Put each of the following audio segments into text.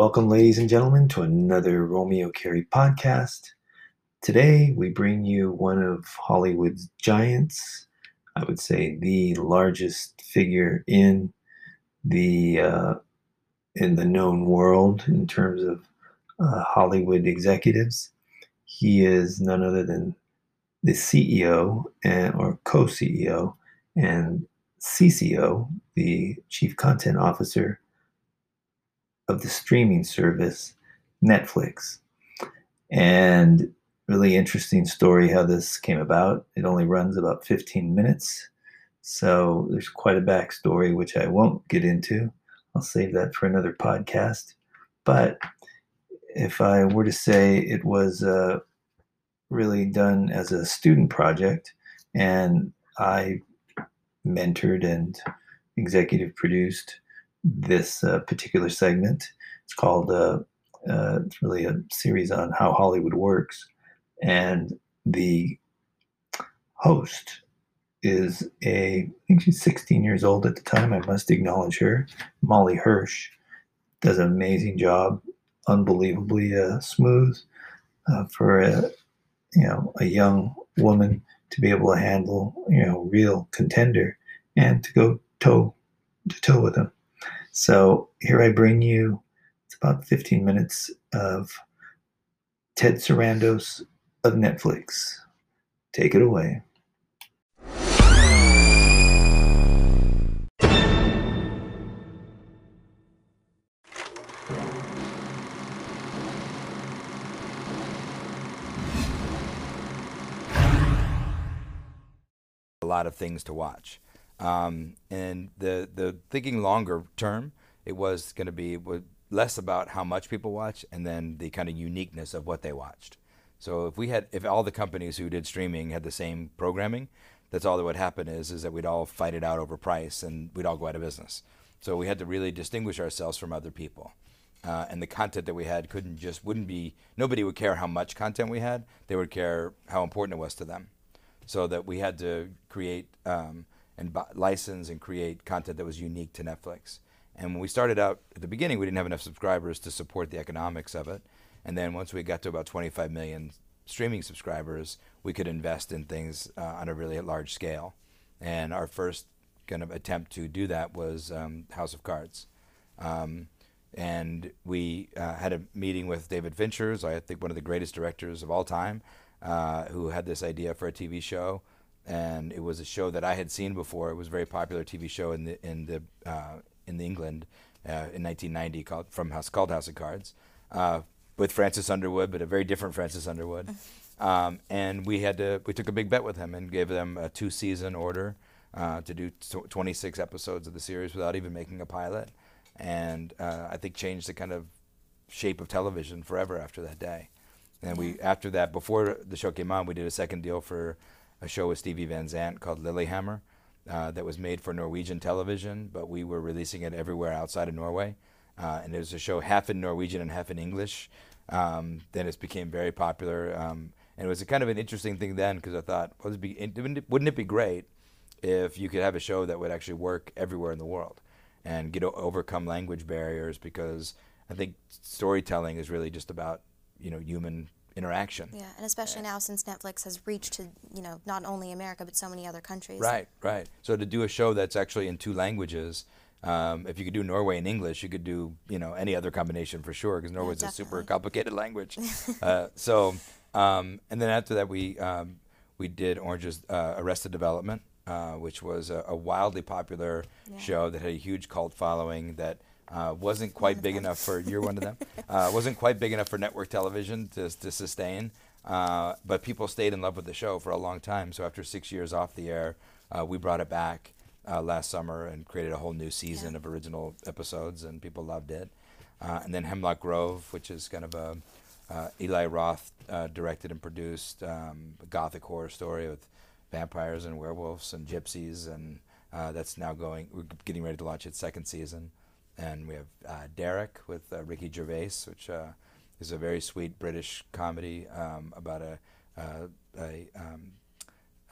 Welcome, ladies and gentlemen, to another Romeo Carey podcast. Today, we bring you one of Hollywood's giants. I would say the largest figure in the uh, in the known world in terms of uh, Hollywood executives. He is none other than the CEO and or co-CEO and CCO, the Chief Content Officer of the streaming service Netflix. And really interesting story how this came about. It only runs about 15 minutes. So there's quite a backstory, which I won't get into. I'll save that for another podcast. But if I were to say it was uh, really done as a student project, and I mentored and executive produced this uh, particular segment. It's called, uh, uh, it's really a series on how Hollywood works. And the host is a, I think she's 16 years old at the time. I must acknowledge her. Molly Hirsch does an amazing job, unbelievably uh, smooth uh, for a, you know, a young woman to be able to handle, you know, real contender and to go toe to toe with them. So here I bring you, it's about 15 minutes of Ted Sarandos of Netflix. Take it away. A lot of things to watch. Um, and the the thinking longer term, it was going to be less about how much people watch and then the kind of uniqueness of what they watched. So if we had, if all the companies who did streaming had the same programming, that's all that would happen is is that we'd all fight it out over price and we'd all go out of business. So we had to really distinguish ourselves from other people. Uh, and the content that we had couldn't just wouldn't be nobody would care how much content we had they would care how important it was to them so that we had to create um, and license and create content that was unique to Netflix. And when we started out at the beginning, we didn't have enough subscribers to support the economics of it. And then once we got to about 25 million streaming subscribers, we could invest in things uh, on a really large scale. And our first kind of attempt to do that was um, House of Cards. Um, and we uh, had a meeting with David Fincher, I think one of the greatest directors of all time, uh, who had this idea for a TV show and it was a show that I had seen before. It was a very popular TV show in the in the uh, in the England uh, in 1990 called from House called House of Cards uh, with Francis Underwood, but a very different Francis Underwood. Um, and we had to we took a big bet with him and gave them a two season order uh, to do t- 26 episodes of the series without even making a pilot, and uh, I think changed the kind of shape of television forever after that day. And we after that before the show came on, we did a second deal for a show with Stevie Van Zandt called Lilyhammer uh, that was made for Norwegian television, but we were releasing it everywhere outside of Norway. Uh, and it was a show half in Norwegian and half in English. Um, then it became very popular. Um, and it was kind of an interesting thing then because I thought, well, be, wouldn't it be great if you could have a show that would actually work everywhere in the world and get overcome language barriers? Because I think storytelling is really just about you know human interaction. Yeah, and especially now since Netflix has reached to you know not only America but so many other countries. Right, right. So to do a show that's actually in two languages, um, if you could do Norway in English, you could do you know any other combination for sure because Norway's yeah, a super complicated language. uh, so um, and then after that we um, we did Orange's uh, Arrested Development, uh, which was a, a wildly popular yeah. show that had a huge cult following that uh, wasn't quite big enough for you're one of them. Uh, wasn't quite big enough for network television to, to sustain. Uh, but people stayed in love with the show for a long time. So after six years off the air, uh, we brought it back uh, last summer and created a whole new season yeah. of original episodes, and people loved it. Uh, and then Hemlock Grove, which is kind of a Eli Roth directed and produced um, gothic horror story with vampires and werewolves and gypsies, and that's now going. We're getting ready to launch its second season and we have uh, Derek with uh, Ricky Gervais, which uh, is a very sweet British comedy um, about a uh, a, um,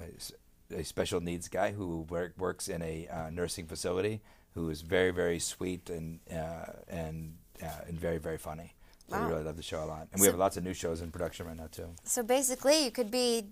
a, a, special needs guy who work, works in a uh, nursing facility, who is very very sweet and uh, and uh, and very very funny. So Wow. we really love the show a lot, and we have lots of new shows in production right now too. So basically, you could be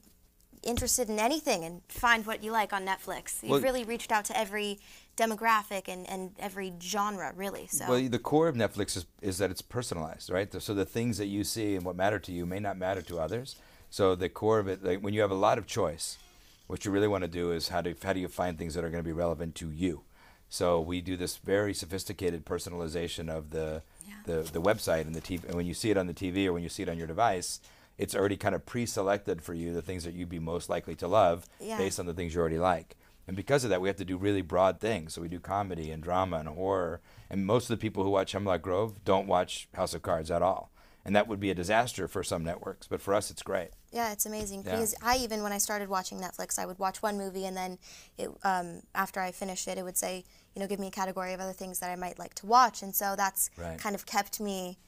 interested in anything and find what you like on Netflix. You've Well- really reached out to every demographic and, and every genre, really. So Well, the core of Netflix is, is that it's personalized, right? So the things that you see and what matter to you may not matter to others. So the core of it, like when you have a lot of choice, what you really want to do is how do how do you find things that are going to be relevant to you? So we do this very sophisticated personalization of the Yeah. the, the website and the TV. And when you see it on the TV or when you see it on your device, it's already kind of pre-selected for you the things that you'd be most likely to love Yeah. based on the things you already like. And because of that, we have to do really broad things. So we do comedy and drama and horror. And most of the people who watch Hemlock Grove don't watch House of Cards at all. And that would be a disaster for some networks. But for us, it's great. Yeah, it's amazing Yeah. because I even when I started watching Netflix, I would watch one movie and then it, um, after I finished it, it would say, you know, give me a category of other things that I might like to watch, and so that's Right. kind of kept me,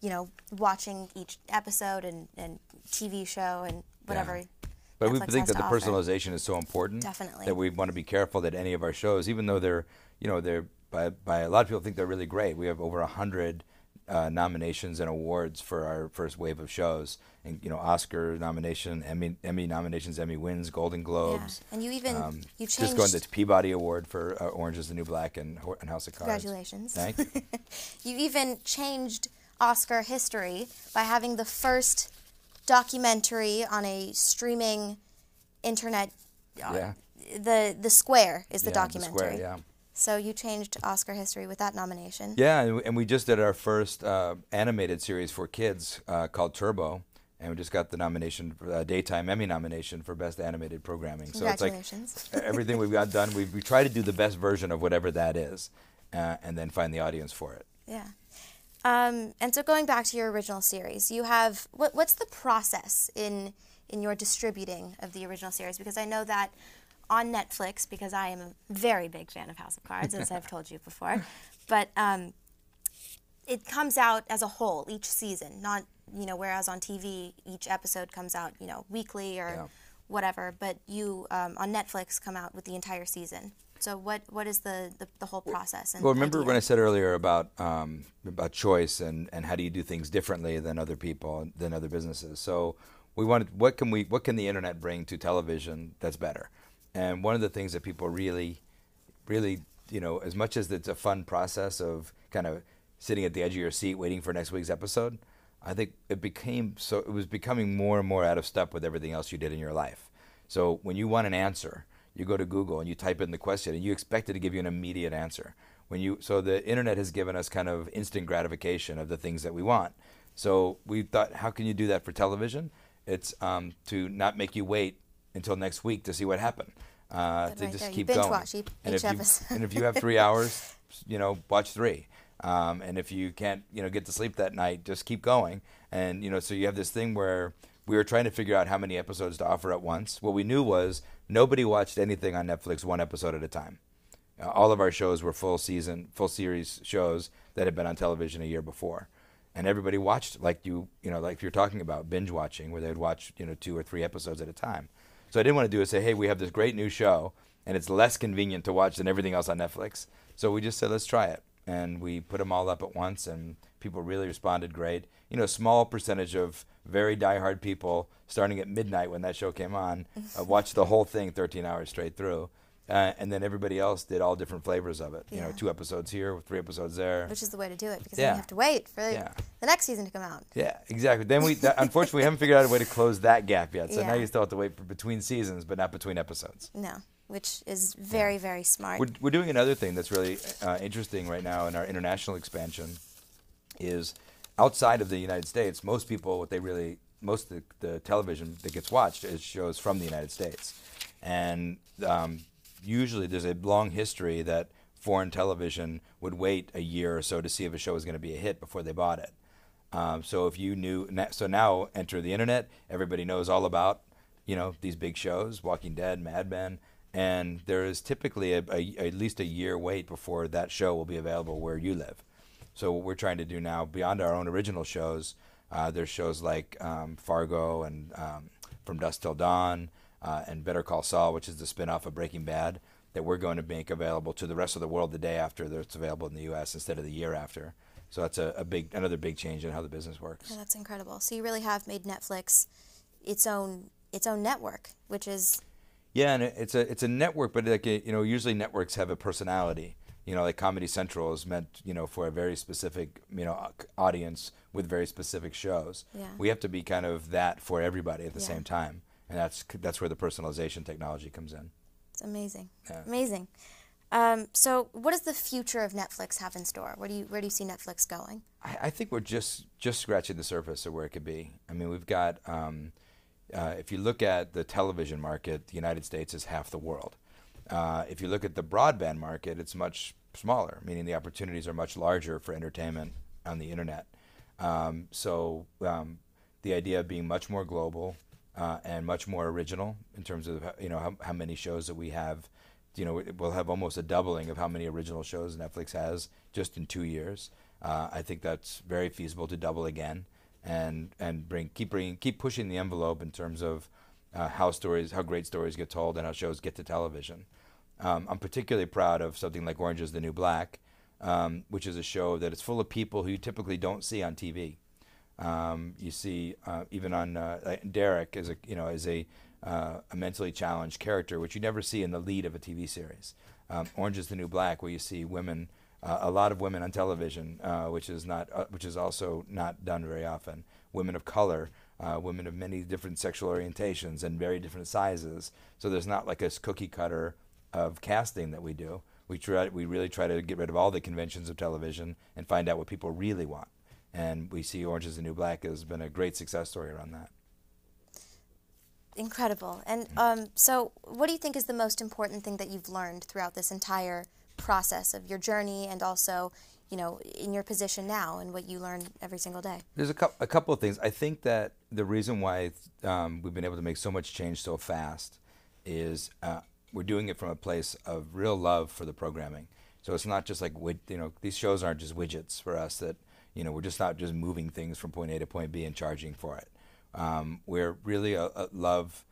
you know, watching each episode and, and TV show and whatever. But we think that the offer. personalization is so important Definitely. that we want to be careful that any of our shows, even though they're, you know, they're by, by a lot of people think they're really great. We have over a hundred uh, nominations and awards for our first wave of shows, and you know, Oscar nomination, Emmy Emmy nominations, Emmy wins, Golden Globes. Yeah. And you even Um, you just going changed. to Peabody Award for uh, Orange is the New Black and, and House of Cards. Congratulations. Thank you. You even changed Oscar history by having the first documentary on a streaming internet. uh, yeah. The the Square is the yeah, documentary. Square, yeah. So you changed Oscar history with that nomination. Yeah, and we- just did our first uh, animated series for kids uh, called Turbo, and we just got the nomination, uh, daytime Emmy nomination for best animated programming. So it's like Congratulations. everything we've got done, we we try to do the best version of whatever that is, uh, and then find the audience for it. Yeah. Um, and so going back to your original series, you have what, what's the process in in your distributing of the original series? Because I know that on Netflix, because I am a very big fan of House of Cards, as I've told you before, but um, it comes out as a whole each season, not you know whereas on TV each episode comes out you know weekly or Yeah. whatever, but you um, on Netflix come out with the entire season. So what what is the the, the whole process? And Well, remember when I said earlier about um, about choice and, and how do you do things differently than other people than other businesses? So we wanted what can we what can the internet bring to television that's better? And one of the things that people really, really you know, as much as it's a fun process of kind of sitting at the edge of your seat waiting for next week's episode, I think it became so it was becoming more and more out of step with everything else you did in your life. So when you want an answer, you go to Google and you type in the question and you expect it to give you an immediate answer. When you so the internet has given us kind of instant gratification of the things that we want. So we thought, how can you do that for television? It's um, to not make you wait until next week to see what happened. Uh, to right just there. Keep going. watch each- and each if you, and if you have three hours, you know, watch three. Um, and if you can't, you know, get to sleep that night, just keep going. And you know, so you have this thing where we were trying to figure out how many episodes to offer at once. What we knew was nobody watched anything on Netflix one episode at a time. Uh, all of our shows were full season, full series shows that had been on television a year before, and everybody watched like you, you know, like you're talking about binge watching, where they'd watch, you know, two or three episodes at a time. So I didn't want to do is say, hey, we have this great new show, and it's less convenient to watch than everything else on Netflix. So we just said, let's try it, and we put them all up at once, and people really responded great. You know, a small percentage of very diehard people, starting at midnight when that show came on, uh, watched the whole thing 13 hours straight through. Uh, and then everybody else did all different flavors of it. You know, two episodes here, three episodes there. which is the way to do it because then you have to wait for Yeah. the next season to come out. Yeah, exactly. Then we, unfortunately, we haven't figured out a way to close that gap yet. So now you still have to wait for between seasons, but not between episodes. No, which is very very smart. We're, we're doing another thing that's really uh, interesting right now in our international expansion is outside of the United States, most people, what they really, most the, the television that gets watched is shows from the United States. And um, usually there's a long history that foreign television would wait a year or so to see if a show was going to be a hit before they bought it. Um, so if you knew, so now enter the internet, everybody knows all about, you know, these big shows, Walking Dead, Mad Men, and there is typically a, a, at least a year wait before that show will be available where you live. So what we're trying to do now, beyond our own original shows, uh, there's shows like um, Fargo and um, From Dusk Till Dawn, uh, and Better Call Saul, which is the spin-off of Breaking Bad, that we're going to make available to the rest of the world the day after it's available in the U.S. instead of the year after. So that's a, a big another big change in how the business works. Yeah, that's incredible. So you really have made Netflix its own its own network, which is yeah, and it's a it's a network, but like you know, usually networks have a personality. You know, like Comedy Central is meant you know for a very specific you know audience with very specific shows. Yeah. We have to be kind of that for everybody at the Yeah. same time, and that's that's where the personalization technology comes in. it's amazing, Yeah. amazing. Um, so what does the future of Netflix have in store? Where do you where do you see Netflix going? I, I think we're just just scratching the surface of where it could be. I mean, we've got um, uh, if you look at the television market, the United States is half the world. Uh, if you look at the broadband market, it's much smaller, meaning the opportunities are much larger for entertainment on the internet. Um, so um, the idea of being much more global uh, and much more original in terms of you know how, how many shows that we have. You know, we'll have almost a doubling of how many original shows Netflix has just in two years. Uh, I think that's very feasible to double again, and and bring keep bringing keep pushing the envelope in terms of uh, how stories, how great stories get told, and how shows get to television. Um, I'm particularly proud of something like Orange is the New Black, um, which is a show that is full of people who you typically don't see on TV. Um, you see, uh, even on uh, Derek is a you know is a uh, a mentally challenged character, which you never see in the lead of a TV series. Um, Orange is the New Black, where you see women, uh, a lot of women on television, uh, which is not uh, which is also not done very often. Women of color, uh, women of many different sexual orientations and very different sizes. So there's not like a cookie cutter of casting that we do. We try, we really try to get rid of all the conventions of television and find out what people really want. And we see Orange is the New Black has been a great success story around that. Incredible. And um, so, what do you think is the most important thing that you've learned throughout this entire process of your journey, and also, you know, in your position now, and what you learn every single day? There's a, cou- a couple of things. I think that the reason why um, we've been able to make so much change so fast is uh, we're doing it from a place of real love for the programming. So it's not just like you know these shows aren't just widgets for us that you know we're just not just moving things from point A to point B and charging for it. Um, we're really uh, uh, love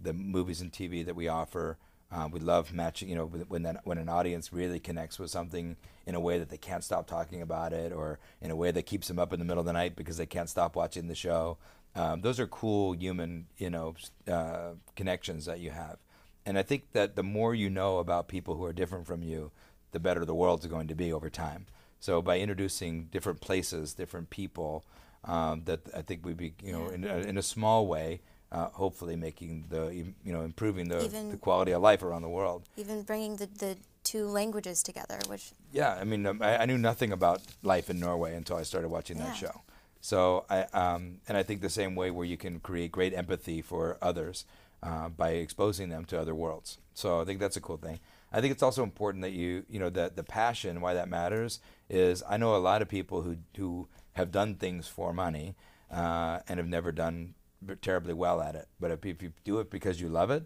the movies and TV that we offer. Uh, we love matching, you know, when that, when an audience really connects with something in a way that they can't stop talking about it, or in a way that keeps them up in the middle of the night because they can't stop watching the show. Um, those are cool human, you know, uh, connections that you have. And I think that the more you know about people who are different from you, the better the world's going to be over time. So by introducing different places, different people, um, that I think we'd be, you know, in, a, in a small way, uh, hopefully making the, you know, improving the, Even- the quality of life around the world. Even bringing the, the two languages together, which Yeah, I mean, um, I, I knew nothing about life in Norway until I started watching that show. So I, um, and I think the same way where you can create great empathy for others uh, by exposing them to other worlds. So I think that's a cool thing. I think it's also important that you, you know, that the passion, why that matters, is I know a lot of people who who have done things for money uh, and have never done terribly well at it. But if, if you do it because you love it,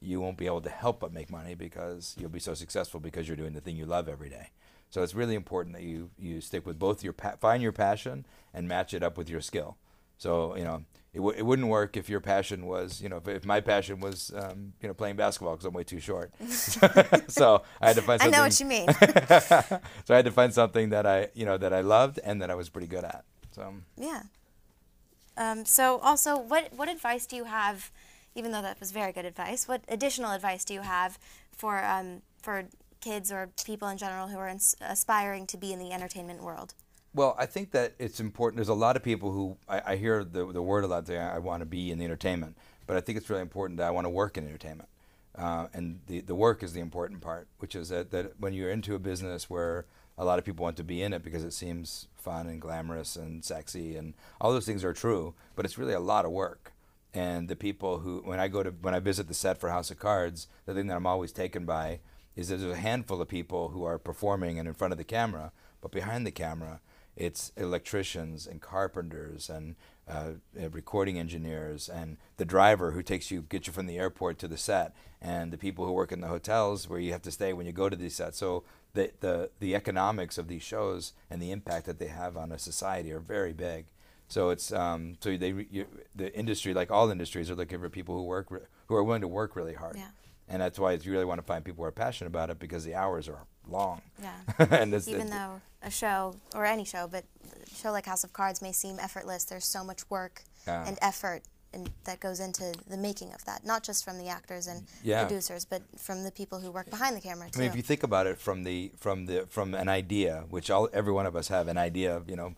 you won't be able to help but make money because you'll be so successful because you're doing the thing you love every day. So it's really important that you you stick with both your pa- find your passion and match it up with your skill. So you know it, w- it wouldn't work if your passion was you know if, if my passion was um, you know playing basketball because I'm way too short. so I had to find I something. know what you mean. so I had to find something that I you know that I loved and that I was pretty good at. So yeah. Um, so, also, what what advice do you have? Even though that was very good advice, what additional advice do you have for um, for kids or people in general who are ins- aspiring to be in the entertainment world? Well, I think that it's important. There's a lot of people who I, I hear the the word a lot. They I want to be in the entertainment, but I think it's really important that I want to work in entertainment, uh, and the the work is the important part, which is that that when you're into a business where a lot of people want to be in it because it seems fun and glamorous and sexy and all those things are true, but it's really a lot of work. And the people who, when I go to, when I visit the set for House of Cards, the thing that I'm always taken by is that there's a handful of people who are performing and in front of the camera, but behind the camera, it's electricians and carpenters and uh, uh, recording engineers and the driver who takes you, gets you from the airport to the set, and the people who work in the hotels where you have to stay when you go to these sets. So the the the economics of these shows and the impact that they have on a society are very big. So it's um, so they you, the industry, like all industries, are looking for people who work re- who are willing to work really hard. Yeah. And that's why you really want to find people who are passionate about it because the hours are long. Yeah. and it's, Even it's- though a show or any show, but a show like House of Cards may seem effortless, there's so much work and effort and that goes into the making of that, not just from the actors and Yeah. producers, but from the people who work behind the camera too. I mean, if you think about it from the from the from an idea, which all every one of us have an idea, of, you know,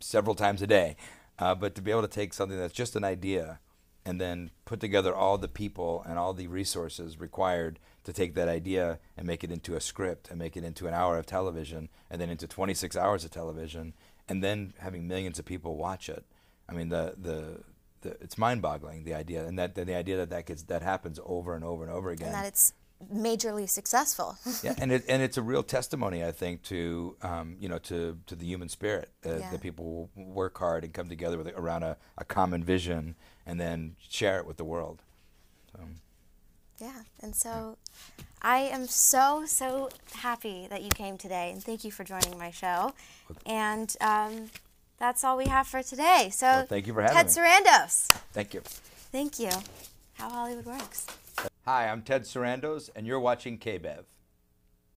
several times a day, uh, but to be able to take something that's just an idea, and then put together all the people and all the resources required to take that idea and make it into a script and make it into an hour of television and then into 26 hours of television and then having millions of people watch it. I mean, the the, the it's mind-boggling the idea and that the idea that that gets that happens over and over and over again and that it's majorly successful. yeah, and it and it's a real testimony, I think, to um, you know to to the human spirit uh, Yeah. that people work hard and come together with around a, a common vision and then share it with the world. So, Yeah, and so I am so so happy that you came today, and thank you for joining my show. And um, that's all we have for today. So Well, thank you for having Ted me. Sarandos. thank you. Thank you. How Hollywood works. Hi, I'm Ted Sarandos, and you're watching KBEV.